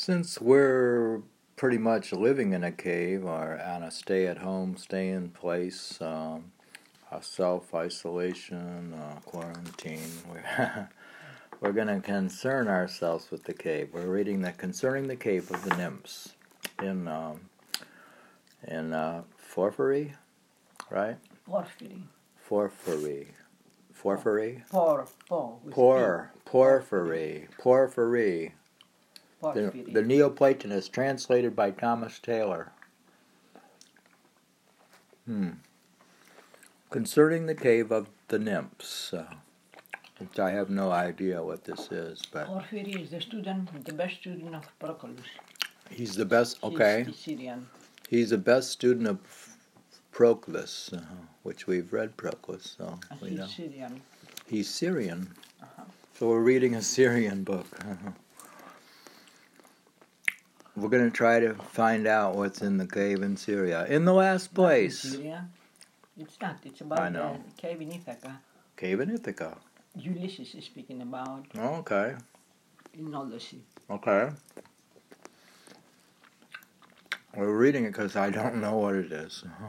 Since we're pretty much living in a cave or on a stay at home, stay in place, um, self isolation, uh, quarantine, we're, we're going to concern ourselves with the cave. We're reading the Concerning the Cave of the Nymphs in, um, in uh, Porphyry, right? Porphyry. Porphyry. Porphyry? Por, por. Por, porphyry, porphyry. The, the Neoplatonist, translated by Thomas Taylor. Hmm. Concerning the cave of the nymphs, uh, which I have no idea what this is, but Porphyry is the student, the best student of Proclus. He's the best. Okay. He's the Syrian. He's the best student of Proclus, uh, which we've read Proclus, so And we he's know. Syrian. He's Syrian. Uh-huh. So we're reading a Syrian book. We're going to try to find out what's in the cave in Syria. In the last place, Syria. It's not. It's about I know. the cave in Ithaca. cave in Ithaca. Ulysses is speaking about Okay. in Odyssey. Okay. We're reading it because I don't know what it is. Uh-huh.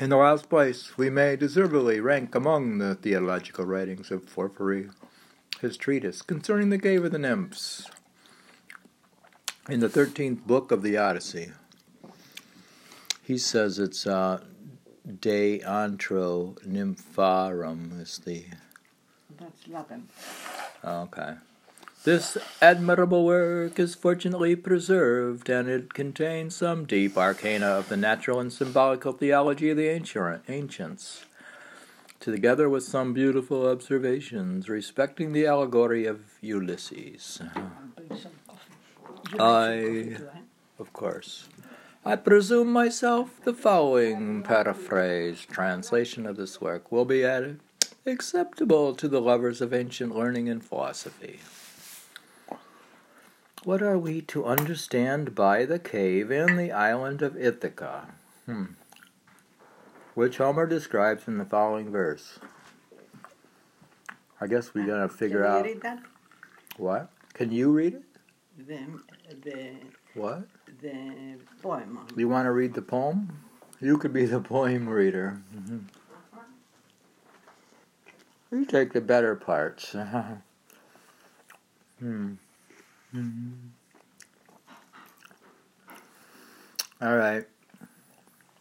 In the last place, we may deservedly rank among the theological writings of Porphyry, his treatise concerning the cave of the nymphs. In the 13th book of the Odyssey, he says it's uh, De Antro Nympharum is the That's Latin. Okay. This admirable work is fortunately preserved, and it contains some deep arcana of the natural and symbolical theology of the ancient- ancients, together with some beautiful observations respecting the allegory of Ulysses. I'll bring some coffee. You I- like some coffee too? Of course. I presume myself the following paraphrase translation of this work will be added, acceptable to the lovers of ancient learning and philosophy. What are we to understand by the cave in the island of Ithaca? Hmm. Which Homer describes in the following verse. I guess we're gonna figure Can you out read that? what. Can you read it? The, the, What? the poem. You want to read the poem? You could be the poem reader. hmm You take the better parts. hmm. hmm All right.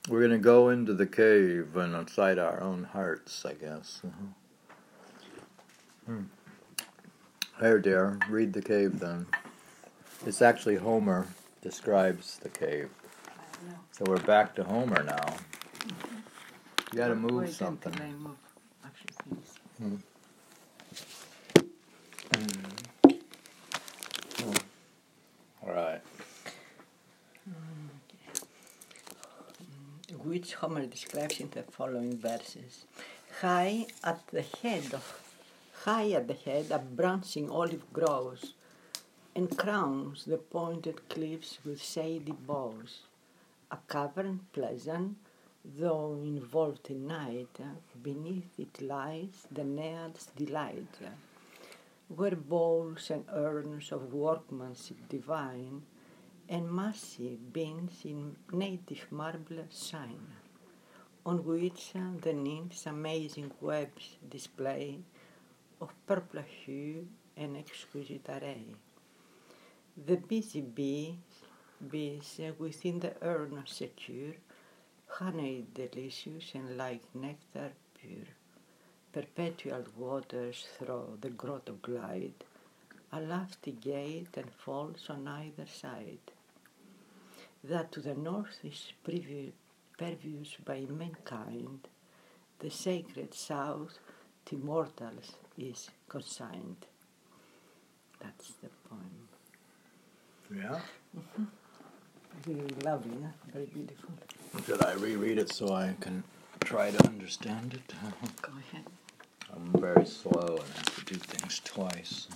We're going to go into the cave and inside our own hearts, I guess. Uh-huh. Hmm. There, dear. Read the cave then. It's actually Homer describes the cave. So we're back to Homer now. You gotta move something. move a few things. Hmm. Hmm. Alright. Hmm. which Homer describes in the following verses. High at the head of high at the head a branching olive grows and crowns the pointed cliffs with shady boughs. A cavern pleasant, though involved in night, beneath it lies the Naiad's delight, where bowls and urns of workmanship divine and massive beams in native marble shine, on which the nymphs amazing webs display of purple hue and exquisite array. The busy bees, bees within the urn secure, honey delicious and like nectar pure. Perpetual waters through the grotto glide, a lofty gate and falls on either side that to the north is pervious by mankind, the sacred south to mortals is consigned. That's the poem. Yeah? Very lovely, huh? very beautiful. Should I reread it so I can try to understand it? Go ahead. I'm very slow and have to do things twice.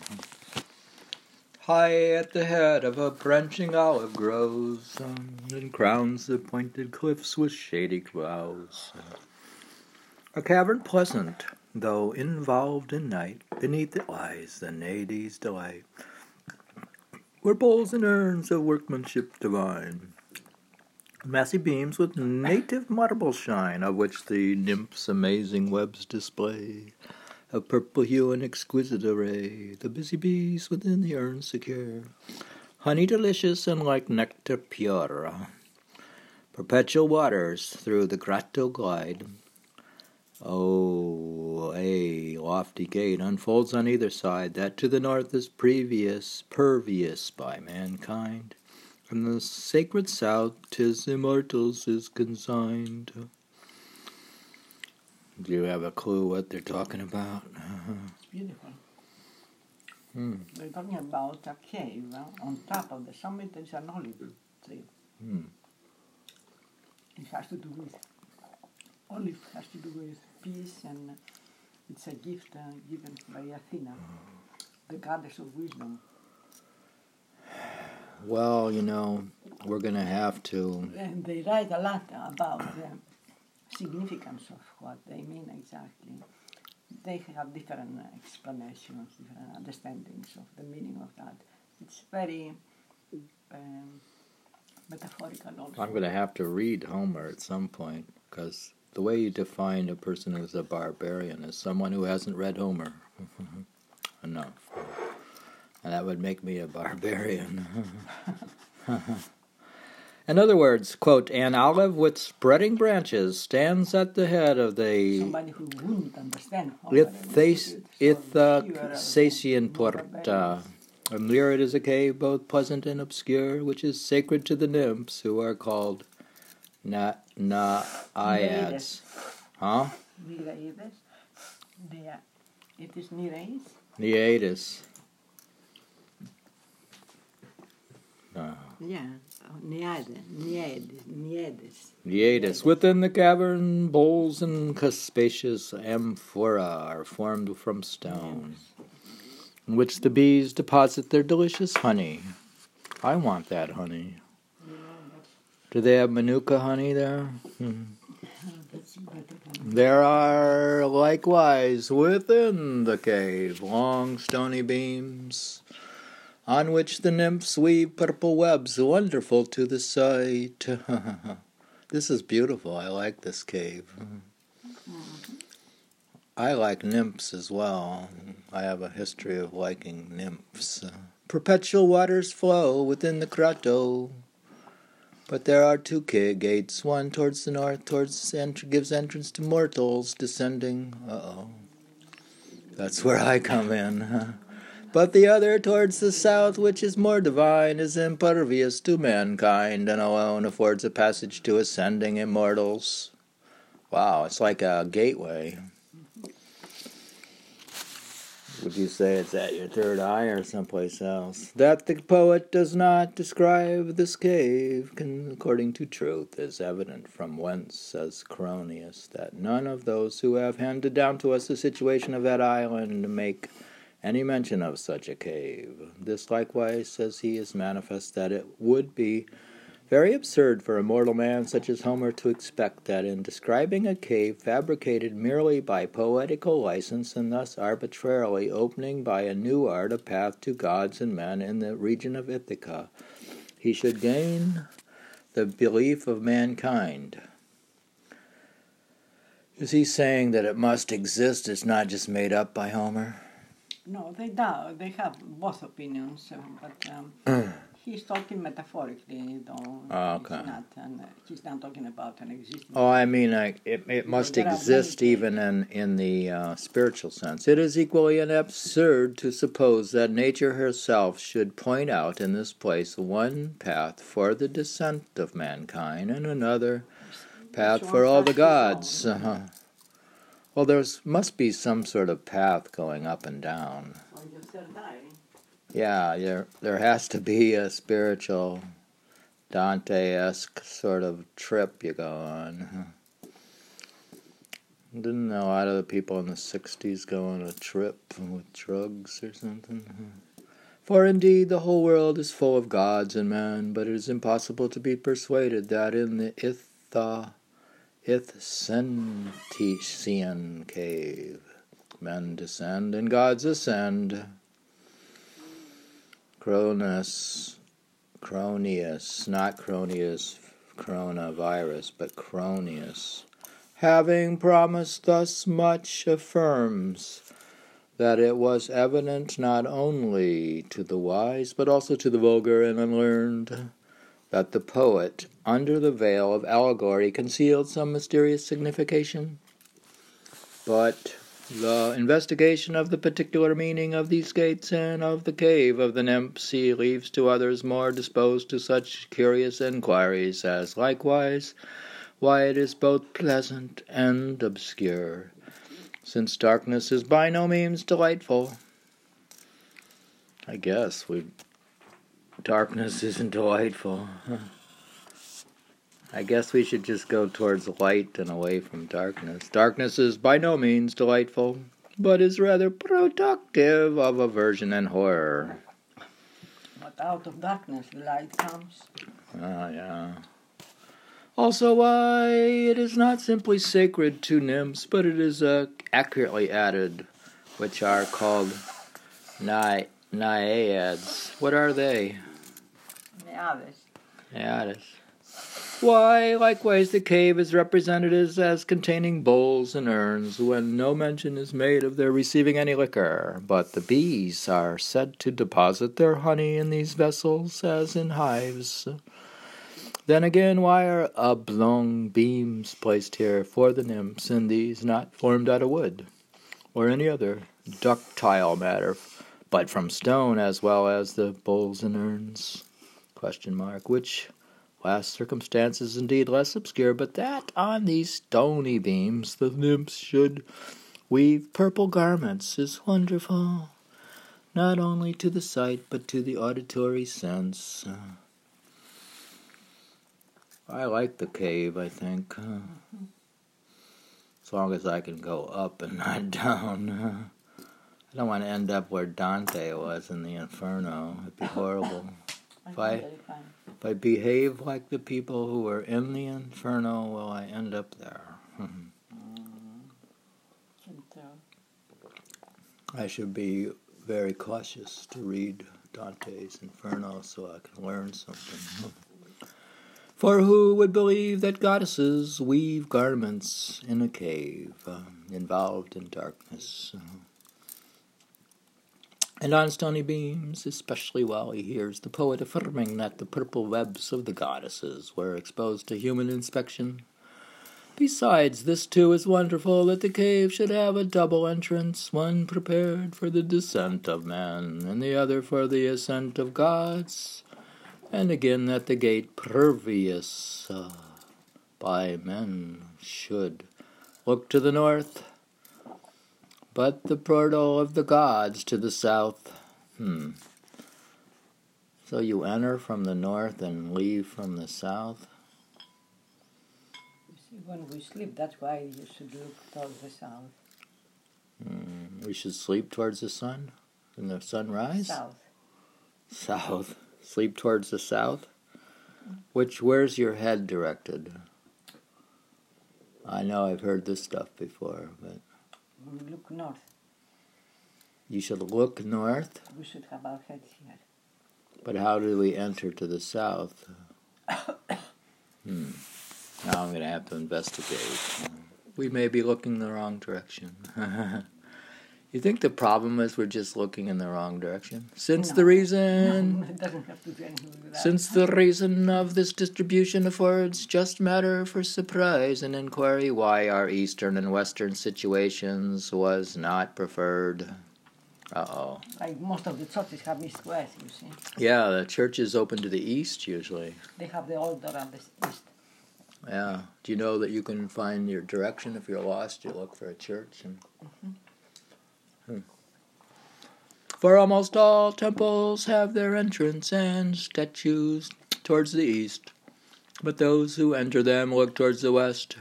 High at the head of a branching olive grows, um, and crowns the pointed cliffs with shady clouds. A cavern pleasant, though involved in night, beneath it lies the Naiades' delight, were bowls and urns of workmanship divine. Massy beams with native marble shine, of which the nymphs amazing webs display. Of purple hue and exquisite array, the busy bees within the urn secure. Honey delicious and like nectar pure. Perpetual waters through the grotto glide. Oh, a lofty gate unfolds on either side, that to the north is previous, pervious by mankind. From the sacred south, tis immortals is consigned. Do you have a clue what they're talking about? It's beautiful. Hmm. They're talking about a cave. uh, On top of the summit, there's an olive tree. Hmm. It has to do with olive has to do with peace, and it's a gift uh, given by Athena, the goddess of wisdom. Well, you know, we're going to have to. And they write a lot about the significance of what they mean exactly. They have different explanations, different understandings of the meaning of that. It's very um, metaphorical also. I'm going to have to read Homer at some point because the way you define a person who's a barbarian is someone who hasn't read Homer enough. And that would make me a barbarian. In other words, quote, an olive with spreading branches stands at the head of the Somebody who wouldn't understand Homer and Ithas- would put it so pure and Ithasian more porta. And near it is a cave both pleasant and obscure, which is sacred to the nymphs who are called na naiads. Huh? Nereides. They it is Nereis. Neatis. Uh, Yeah, oh, Neade, Neades, Neades. Within the cavern, bowls and spacious amphora are formed from stone, in which the bees deposit their delicious honey. I want that honey. You know, that's, Do they have Manuka honey there? Hmm. that's better than There are likewise within the cave long stony beams, on which the nymphs weave purple webs wonderful to the sight. this is beautiful. I like this cave. I like nymphs as well. I have a history of liking nymphs. Perpetual waters flow within the grotto. But there are two gates, one towards the north, towards ent- gives entrance to mortals descending. Uh oh, that's where I come in. but the other towards the south, which is more divine, is impervious to mankind, and alone affords a passage to ascending immortals. Wow, it's like a gateway. Would you say it's at your third eye or someplace else? That the poet does not describe this cave, according to truth, is evident from whence, says Cronius, that none of those who have handed down to us the situation of that island make any mention of such a cave. This likewise, says he, is manifest that it would be very absurd for a mortal man such as Homer to expect that in describing a cave fabricated merely by poetical license and thus arbitrarily opening by a new art a path to gods and men in the region of Ithaca, he should gain the belief of mankind. Is he saying that it must exist, it's not just made up by Homer? No, they do. They have both opinions, but um, he's talking metaphorically, though. Ah, He's okay. not, and uh, he's not talking about an existing. Oh, I mean, like it, it must exist even in in the uh, spiritual sense. It is equally an absurd to suppose that nature herself should point out in this place one path for the descent of mankind and another path Which for all the has to go? gods. Uh-huh. Well, there must be some sort of path going up and down. On your third eye. Yeah, there there has to be a spiritual Dante-esque sort of trip you go on. Didn't know a lot of the people in the '60s go on a trip with drugs or something? For indeed the whole world is full of gods and men, but it is impossible to be persuaded that in the Itha Ithsentian cave men descend and gods ascend. Cronus, Cronius, not Cronius coronavirus, but Cronius, having promised thus much, affirms that it was evident not only to the wise, but also to the vulgar and unlearned, that the poet, under the veil of allegory, concealed some mysterious signification. But the investigation of the particular meaning of these gates and of the cave of the nymphs he leaves to others more disposed to such curious inquiries, as likewise why it is both pleasant and obscure, since darkness is by no means delightful. I guess we darkness isn't delightful. I guess we should just go towards light and away from darkness. Darkness is by no means delightful, but is rather productive of aversion and horror. But out of darkness the light comes. Ah, yeah. Also, why it is not simply sacred to nymphs, but it is uh, accurately added, which are called na- naiads. What are they? Naiades. Naiades. Why, likewise, the cave is represented as, as containing bowls and urns, when no mention is made of their receiving any liquor. But the bees are said to deposit their honey in these vessels, as in hives. Then again, why are oblong beams placed here for the nymphs, and these not formed out of wood, or any other ductile matter, but from stone, as well as the bowls and urns? Question mark. Which Last circumstance is indeed less obscure, but that on these stony beams the nymphs should weave purple garments is wonderful, not only to the sight but to the auditory sense. I like the cave, I think. As long as I can go up and not down. I don't want to end up where Dante was in the Inferno. It'd be horrible. I If I- think they can. If I behave like the people who are in the inferno, will I end up there? I should be very cautious to read Dante's Inferno so I can learn something. For who would believe that goddesses weave garments in a cave, um, involved in darkness? And on stony beams, especially while he hears the poet affirming that the purple webs of the goddesses were exposed to human inspection. Besides, this too is wonderful that the cave should have a double entrance, one prepared for the descent of men, and the other for the ascent of gods, and again that the gate pervious uh, by men should look to the north, but the portal of the gods to the south. Hmm. So you enter from the north and leave from the south? You see, when we sleep, that's why you should look towards the south. Hmm. We should sleep towards the sun and the sunrise? South. South. Sleep towards the south? Which, where's your head directed? I know I've heard this stuff before, but look north. you should look north, We should have our heads here. but how do we enter to the south? Hmm. Now I'm going to have to investigate. We may be looking the wrong direction. you think the problem is we're just looking in the wrong direction? Since the reason No, it doesn't have to do anything with that. Since the reason of this distribution affords just matter for surprise and inquiry why our eastern and western situations was not preferred. Uh oh. Like most of the churches have east west, you see. Yeah, the church is open to the east usually. They have the older and the east. Yeah. Do you know that you can find your direction if you're lost? You look for a church and. Hmm. For almost all temples have their entrance and statues towards the east, but those who enter them look towards the west.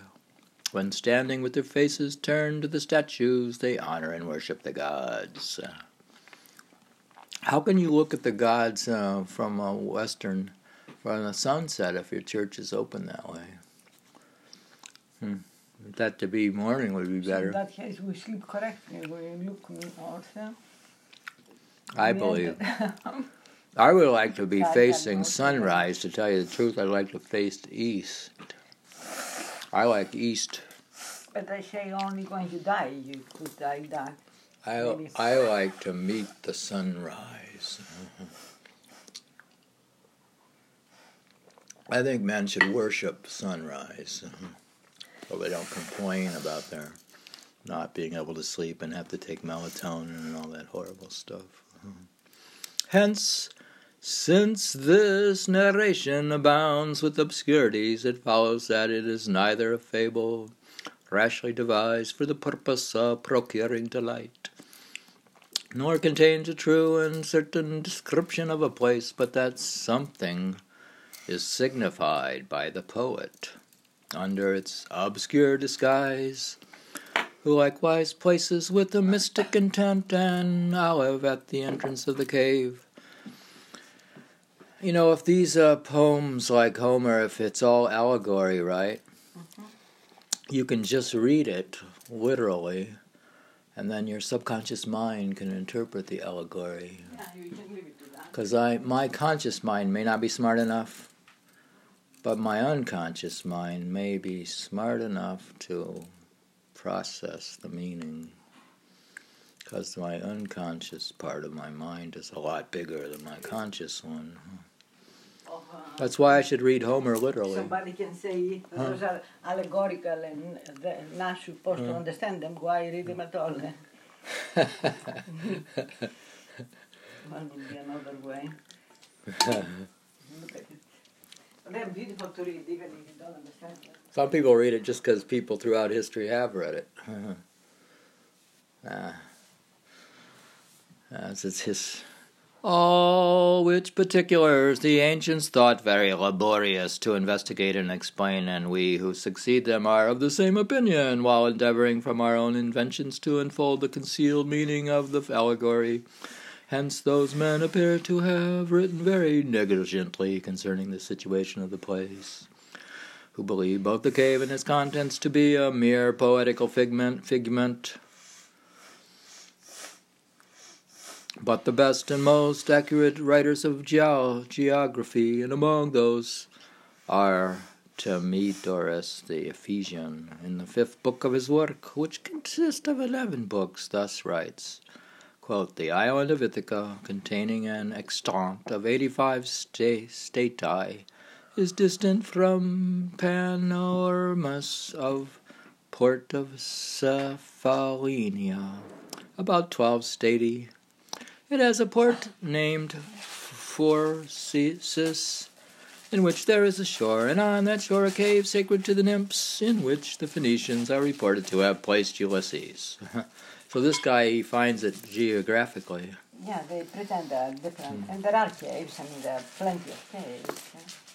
When standing with their faces turned to the statues, they honor and worship the gods. How can you look at the gods uh, from a western, from the sunset, if your church is open that way? Hmm. That to be morning would be So in better. that case, we sleep correctly. We look north. I believe. I would like to be I facing sunrise. To tell you the truth, I'd like to face east. I like east. But they say only when you die you could die that. I Maybe. I like to meet the sunrise. I think men should worship sunrise, so they don't complain about their not being able to sleep and have to take melatonin and all that horrible stuff. Hence, since this narration abounds with obscurities, it follows that it is neither a fable rashly devised for the purpose of procuring delight, nor contains a true and certain description of a place, but that something is signified by the poet under its obscure disguise, likewise places with a mystic intent an olive at the entrance of the cave. You know, if these uh, poems like Homer, if it's all allegory, right? You can just read it literally, and then your subconscious mind can interpret the allegory. Yeah, you can leave it that. Because I, my conscious mind may not be smart enough, but my unconscious mind may be smart enough to process the meaning. Because my unconscious part of my mind is a lot bigger than my conscious one. Uh, That's why I should read Homer literally. Somebody can say Huh. those are allegorical and they're not supposed to understand them. Why read them at all? One would be another way. Look at it. They're beautiful to read, even if you don't understand them. Some people read it just because people throughout history have read it. ah. As it's his. All which particulars the ancients thought very laborious to investigate and explain, and we who succeed them are of the same opinion, while endeavoring from our own inventions to unfold the concealed meaning of the allegory. Hence, those men appear to have written very negligently concerning the situation of the place who believe both the cave and its contents to be a mere poetical figment, figment. But the best and most accurate writers of geo- geography, and among those are Temidorus the Ephesian, in the fifth book of his work, which consists of eleven books, thus writes quote, The island of Ithaca, containing an extent of eighty-five sta- stati, is distant from Panormus of port of Cephallenia, about twelve stadi. It has a port named Phorcys, in which there is a shore, and on that shore a cave sacred to the nymphs, in which the Phoenicians are reported to have placed Ulysses. so this guy he finds it geographically. Yeah, they pretend they're different. And there are caves, I mean, there are plenty of caves. eh?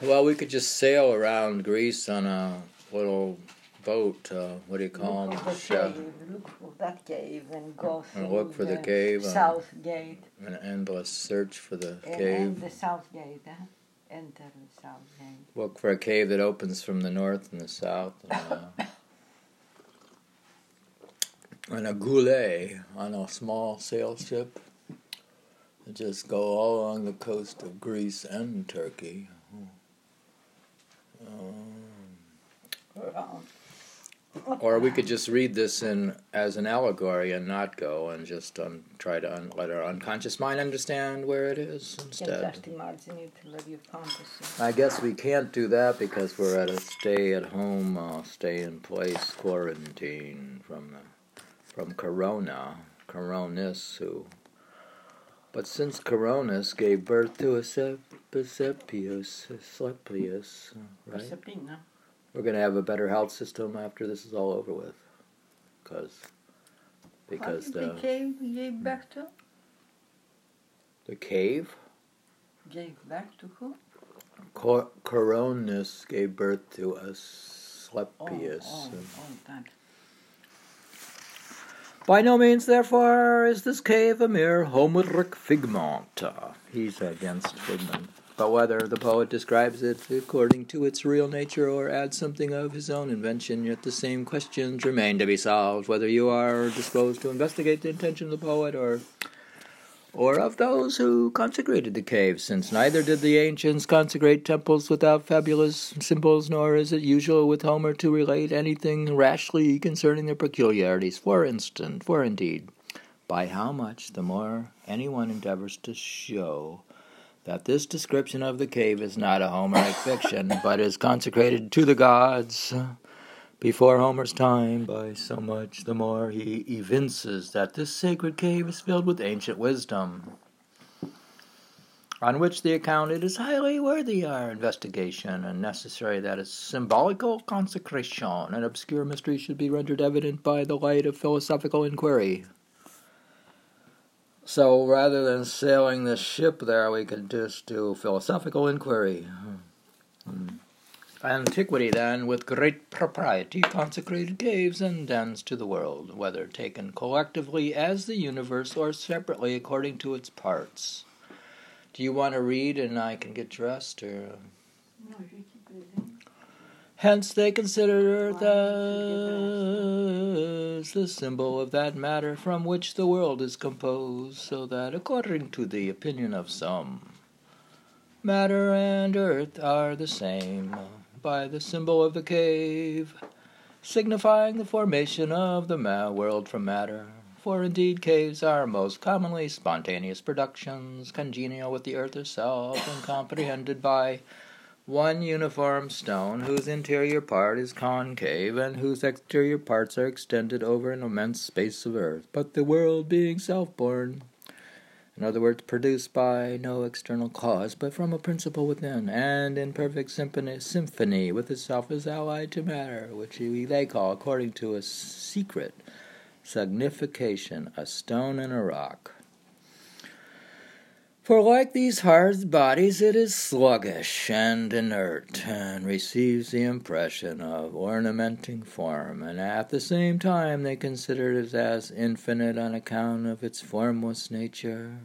Well, we could just sail around Greece on a little boat. Uh, what do you call look them? for the cave, look for that cave, and go And look for the the cave, um, south gate. An endless search for the And, cave. and the south gate, eh? Enter the south gate. Look for a cave that opens from the north and the south. And, uh, and a goulet on a small sail ship. Just go all along the coast of Greece and Turkey. Um, Around. Or we could just read this in as an allegory and not go and just un, try to un, let our unconscious mind understand where it is instead. just imagine it, let your. I guess we can't do that because we're at a stay-at-home, uh, stay-in-place quarantine from the, from Corona, Coronis, who. But since Coronis gave birth to Asclepius, Asclepius, right? We're going to have a better health system after this is all over with. Cause, because the, cave gave back to? the cave, Gave back to who? Cor- Coronis gave birth to Oh, Asclepius. oh, oh, that. Oh, By no means, therefore, is this cave a mere Homeric figment. He's against figment. But whether the poet describes it according to its real nature or adds something of his own invention, yet the same questions remain to be solved. Whether you are disposed to investigate the intention of the poet or or of those who consecrated the cave, since neither did the ancients consecrate temples without fabulous symbols, nor is it usual with Homer to relate anything rashly concerning their peculiarities. For instance, for indeed, by how much the more anyone endeavors to show that this description of the cave is not a Homeric fiction, but is consecrated to the gods before Homer's time, by so much the more he evinces that this sacred cave is filled with ancient wisdom, on which the account it is highly worthy our investigation, and necessary that its symbolical consecration and obscure mystery should be rendered evident by the light of philosophical inquiry. So rather than sailing the ship there, we could just do philosophical inquiry. Hmm. Antiquity, then, with great propriety, consecrated caves and dens to the world, whether taken collectively as the universe or separately according to its parts. Do you want to read and I can get dressed, or? No, you keep reading. Hence, they consider Earth as the symbol of that matter from which the world is composed, so that, according to the opinion of some, matter and earth are the same by the symbol of the cave, signifying the formation of the ma- world from matter. For indeed, caves are most commonly spontaneous productions, congenial with the earth herself, and comprehended by one uniform stone whose interior part is concave and whose exterior parts are extended over an immense space of earth, but the world being self born in other words, produced by no external cause, but from a principle within, and in perfect symphony, symphony with itself as allied to matter, which they call, according to a secret signification, a stone and a rock. For like these hard bodies, it is sluggish and inert, and receives the impression of ornamenting form, and at the same time they consider it as infinite on account of its formless nature.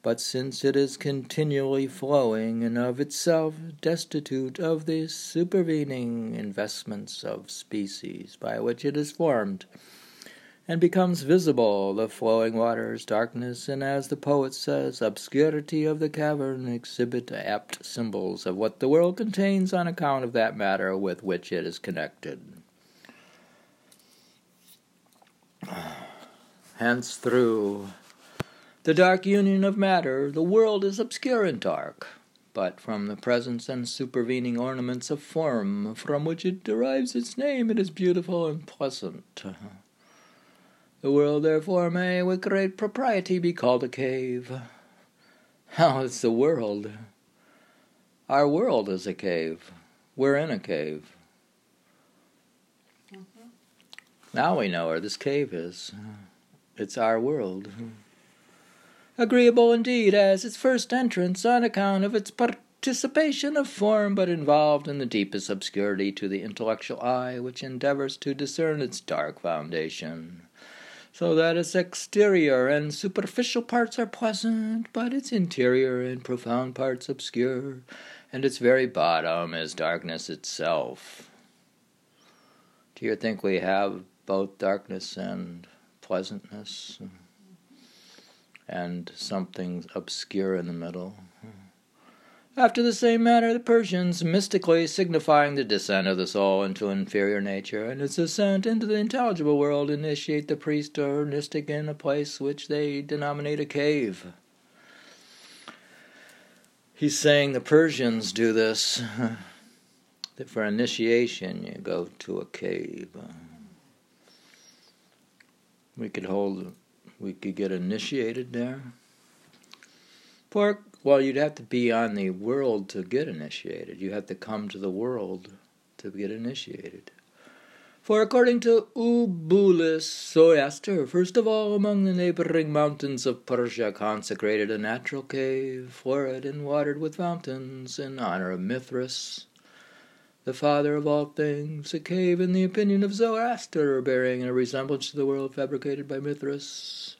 But since it is continually flowing and of itself destitute of the supervening investments of species by which it is formed, and becomes visible the flowing waters, darkness, and as the poet says, obscurity of the cavern exhibit apt symbols of what the world contains on account of that matter with which it is connected. Hence, through the dark union of matter, the world is obscure and dark, but from the presence and supervening ornaments of form from which it derives its name, it is beautiful and pleasant. The world, therefore, may with great propriety be called a cave. How is the world? Our world is a cave. We're in a cave. Mm-hmm. Now we know where this cave is. It's our world. Agreeable indeed as its first entrance on account of its participation of form, but involved in the deepest obscurity to the intellectual eye, which endeavors to discern its dark foundation so that its exterior and superficial parts are pleasant, but its interior and profound parts obscure, and its very bottom is darkness itself. Do you think we have both darkness and pleasantness, and something obscure in the middle? After the same manner, the Persians, mystically signifying the descent of the soul into inferior nature and its ascent into the intelligible world, initiate the priest or mystic in a place which they denominate a cave. He's saying the Persians do this. that for initiation, you go to a cave. We could hold, we could get initiated there. For well, you'd have to be on the world to get initiated. You have to come to the world to get initiated. For according to Eubulus, Zoroaster, first of all among the neighboring mountains of Persia, consecrated a natural cave, florid and watered with fountains, in honor of Mithras, the father of all things, a cave in the opinion of Zoroaster, bearing a resemblance to the world fabricated by Mithras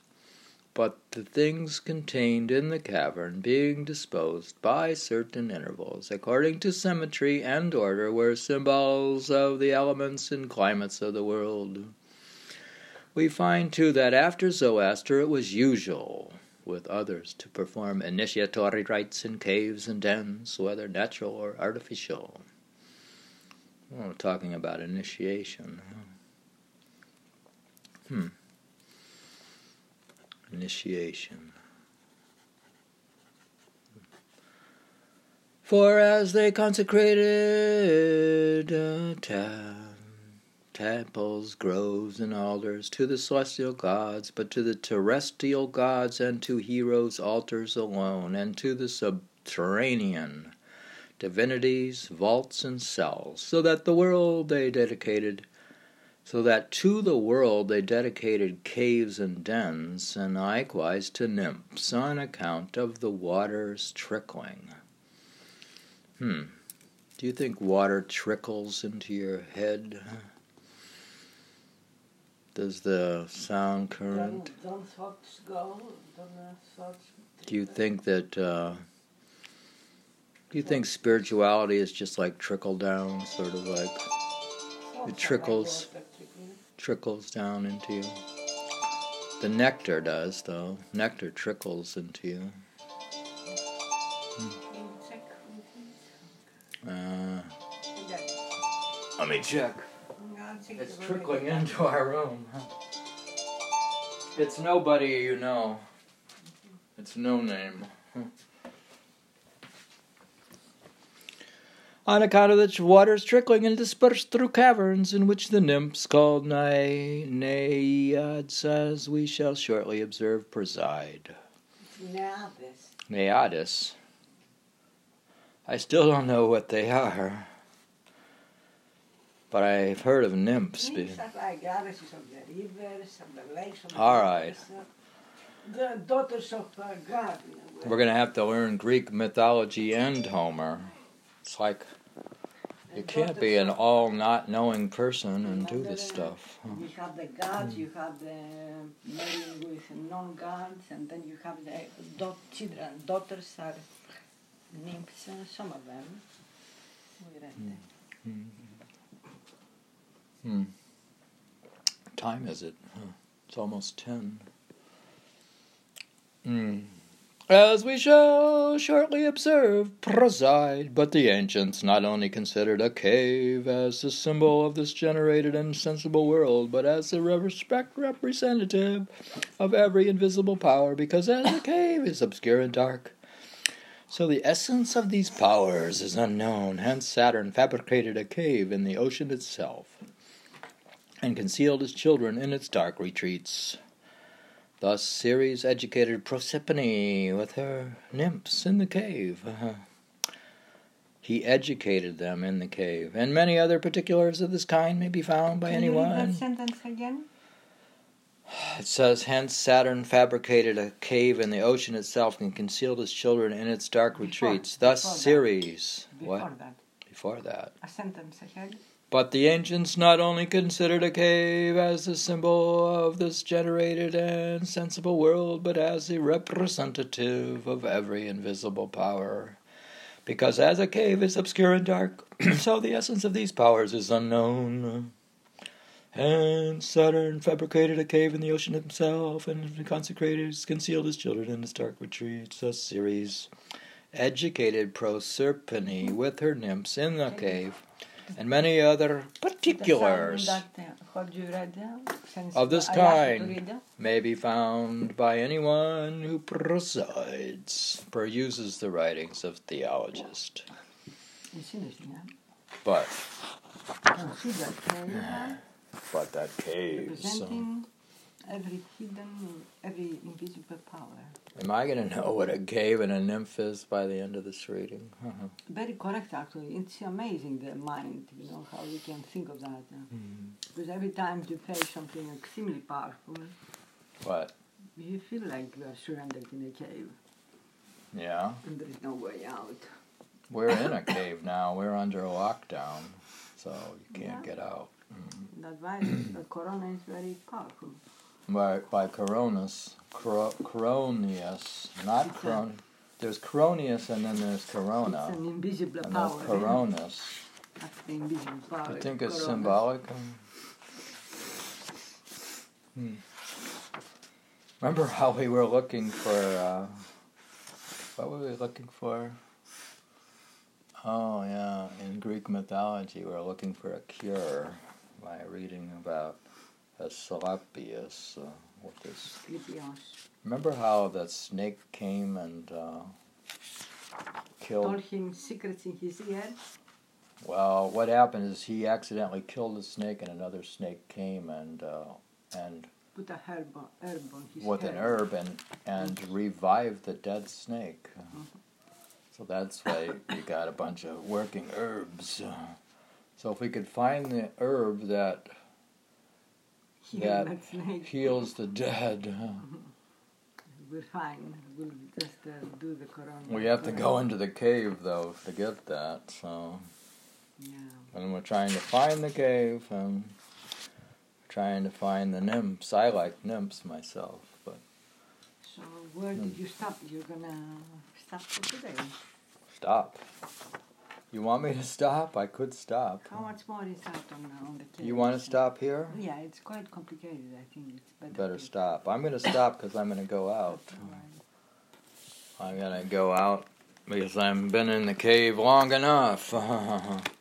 but the things contained in the cavern being disposed by certain intervals according to symmetry and order were symbols of the elements and climates of the world. We find too that after Zoroaster it was usual with others to perform initiatory rites in caves and dens, whether natural or artificial. Well, talking about initiation. Hmm. Initiation. For as they consecrated uh, temples, groves, and altars to the celestial gods, but to the terrestrial gods and to heroes' altars alone, and to the subterranean divinities, vaults, and cells, so that the world they dedicated, so that to the world they dedicated caves and dens, and likewise to nymphs on account of the waters trickling. Hmm. Do you think water trickles into your head? Does the sound current? Don't, don't thoughts go? Don't thoughts Do you think that? Uh, do you think spirituality is just like trickle down, sort of like it trickles. Like water trickling? trickles down into you? The nectar does, though. Nectar trickles into you. Can you check with me? Uh, let me check. I'll check It's trickling into our room. It's nobody you know. It's no name. On account of the waters trickling and dispersed through caverns in which the nymphs called Na- Naiads, as we shall shortly observe, preside. Naiadis. I still don't know what they are, but I've heard of nymphs. Nymphs are like goddesses of the rivers, of the lakes, of the All right. uh, The daughters of uh, God. in a way. We're going to have to learn Greek mythology and Homer. It's like you can't be an all not knowing person and do this stuff. huh? You have the gods, you have the marrying with non-gods, and then you have the dot children. Daughters are nymphs, uh, some of them. We read them. Hmm. Time is it? Huh. It's almost ten. Hmm. As we shall shortly observe, preside, but the ancients not only considered a cave as the symbol of this generated and sensible world, but as the respect representative of every invisible power, because as a cave is obscure and dark, so the essence of these powers is unknown. Hence Saturn fabricated a cave in the ocean itself and concealed his children in its dark retreats. Thus Ceres educated Proserpine with her nymphs in the cave. Uh-huh. He educated them in the cave, and many other particulars of this kind may be found by Can you read that anyone. sentence again? It says, Hence Saturn fabricated a cave in the ocean itself and concealed his children in its dark Before- retreats. Thus before that. Ceres. Before What? that, Before that. a sentence ahead. But the ancients not only considered a cave as the symbol of this generated and sensible world, but as the representative of every invisible power. Because as a cave is obscure and dark, so the essence of these powers is unknown. And Saturn fabricated a cave in the ocean himself, and consecrated, concealed his children in his dark retreats. Thus Ceres educated Proserpine with her nymphs in the cave, and many other particulars uh, Of this kind. may be found by anyone who presides, peruses the writings of theologists. But but that cave. So, representing every hidden, every invisible power. Am I going to know what a cave and a nymph is by the end of this reading? Uh-huh. Very correct, actually. It's amazing the mind, you know, how you can think of that. uh, Mm-hmm. Because every time you face something extremely powerful, What? you feel like you are surrendered in a cave Yeah. and there is no way out. We're in a cave now. We're under a lockdown, so you can't Yeah. get out. That virus, the corona is very powerful. By, by Coronis, Coro, Coronius, not Coron. There's Coronius and then there's Corona. It's an invisible And there's power. Coronis. That's the invisible power. I think it's symbolic. Hmm. Remember how we were looking for, uh, what were we looking for? Oh, yeah, in Greek mythology, we were looking for a cure by reading about Asclepius uh, what is? Asclepios. Remember how that snake came and uh, killed? Told him secrets in his ear. Well, what happened is he accidentally killed the snake, and another snake came and uh, and Put a herb on, herb on his with an herb and and revived the dead snake. So that's why we got a bunch of working herbs. So if we could find the herb that that heals the dead, We're fine. We'll just uh, do the corona. we have to go into the cave though to get that. So Yeah. and we're trying to find the cave and trying to find the nymphs. I like nymphs myself, but So where Hmm. did you stop? You're gonna stop for today. stop. You want me to stop? I could stop. How much more is that on, the- on the? You want to stop here? Yeah, it's quite complicated. I think it's better. Better to- stop. I'm going to stop because I'm going to go out. I'm going to go out because I've been in the cave long enough.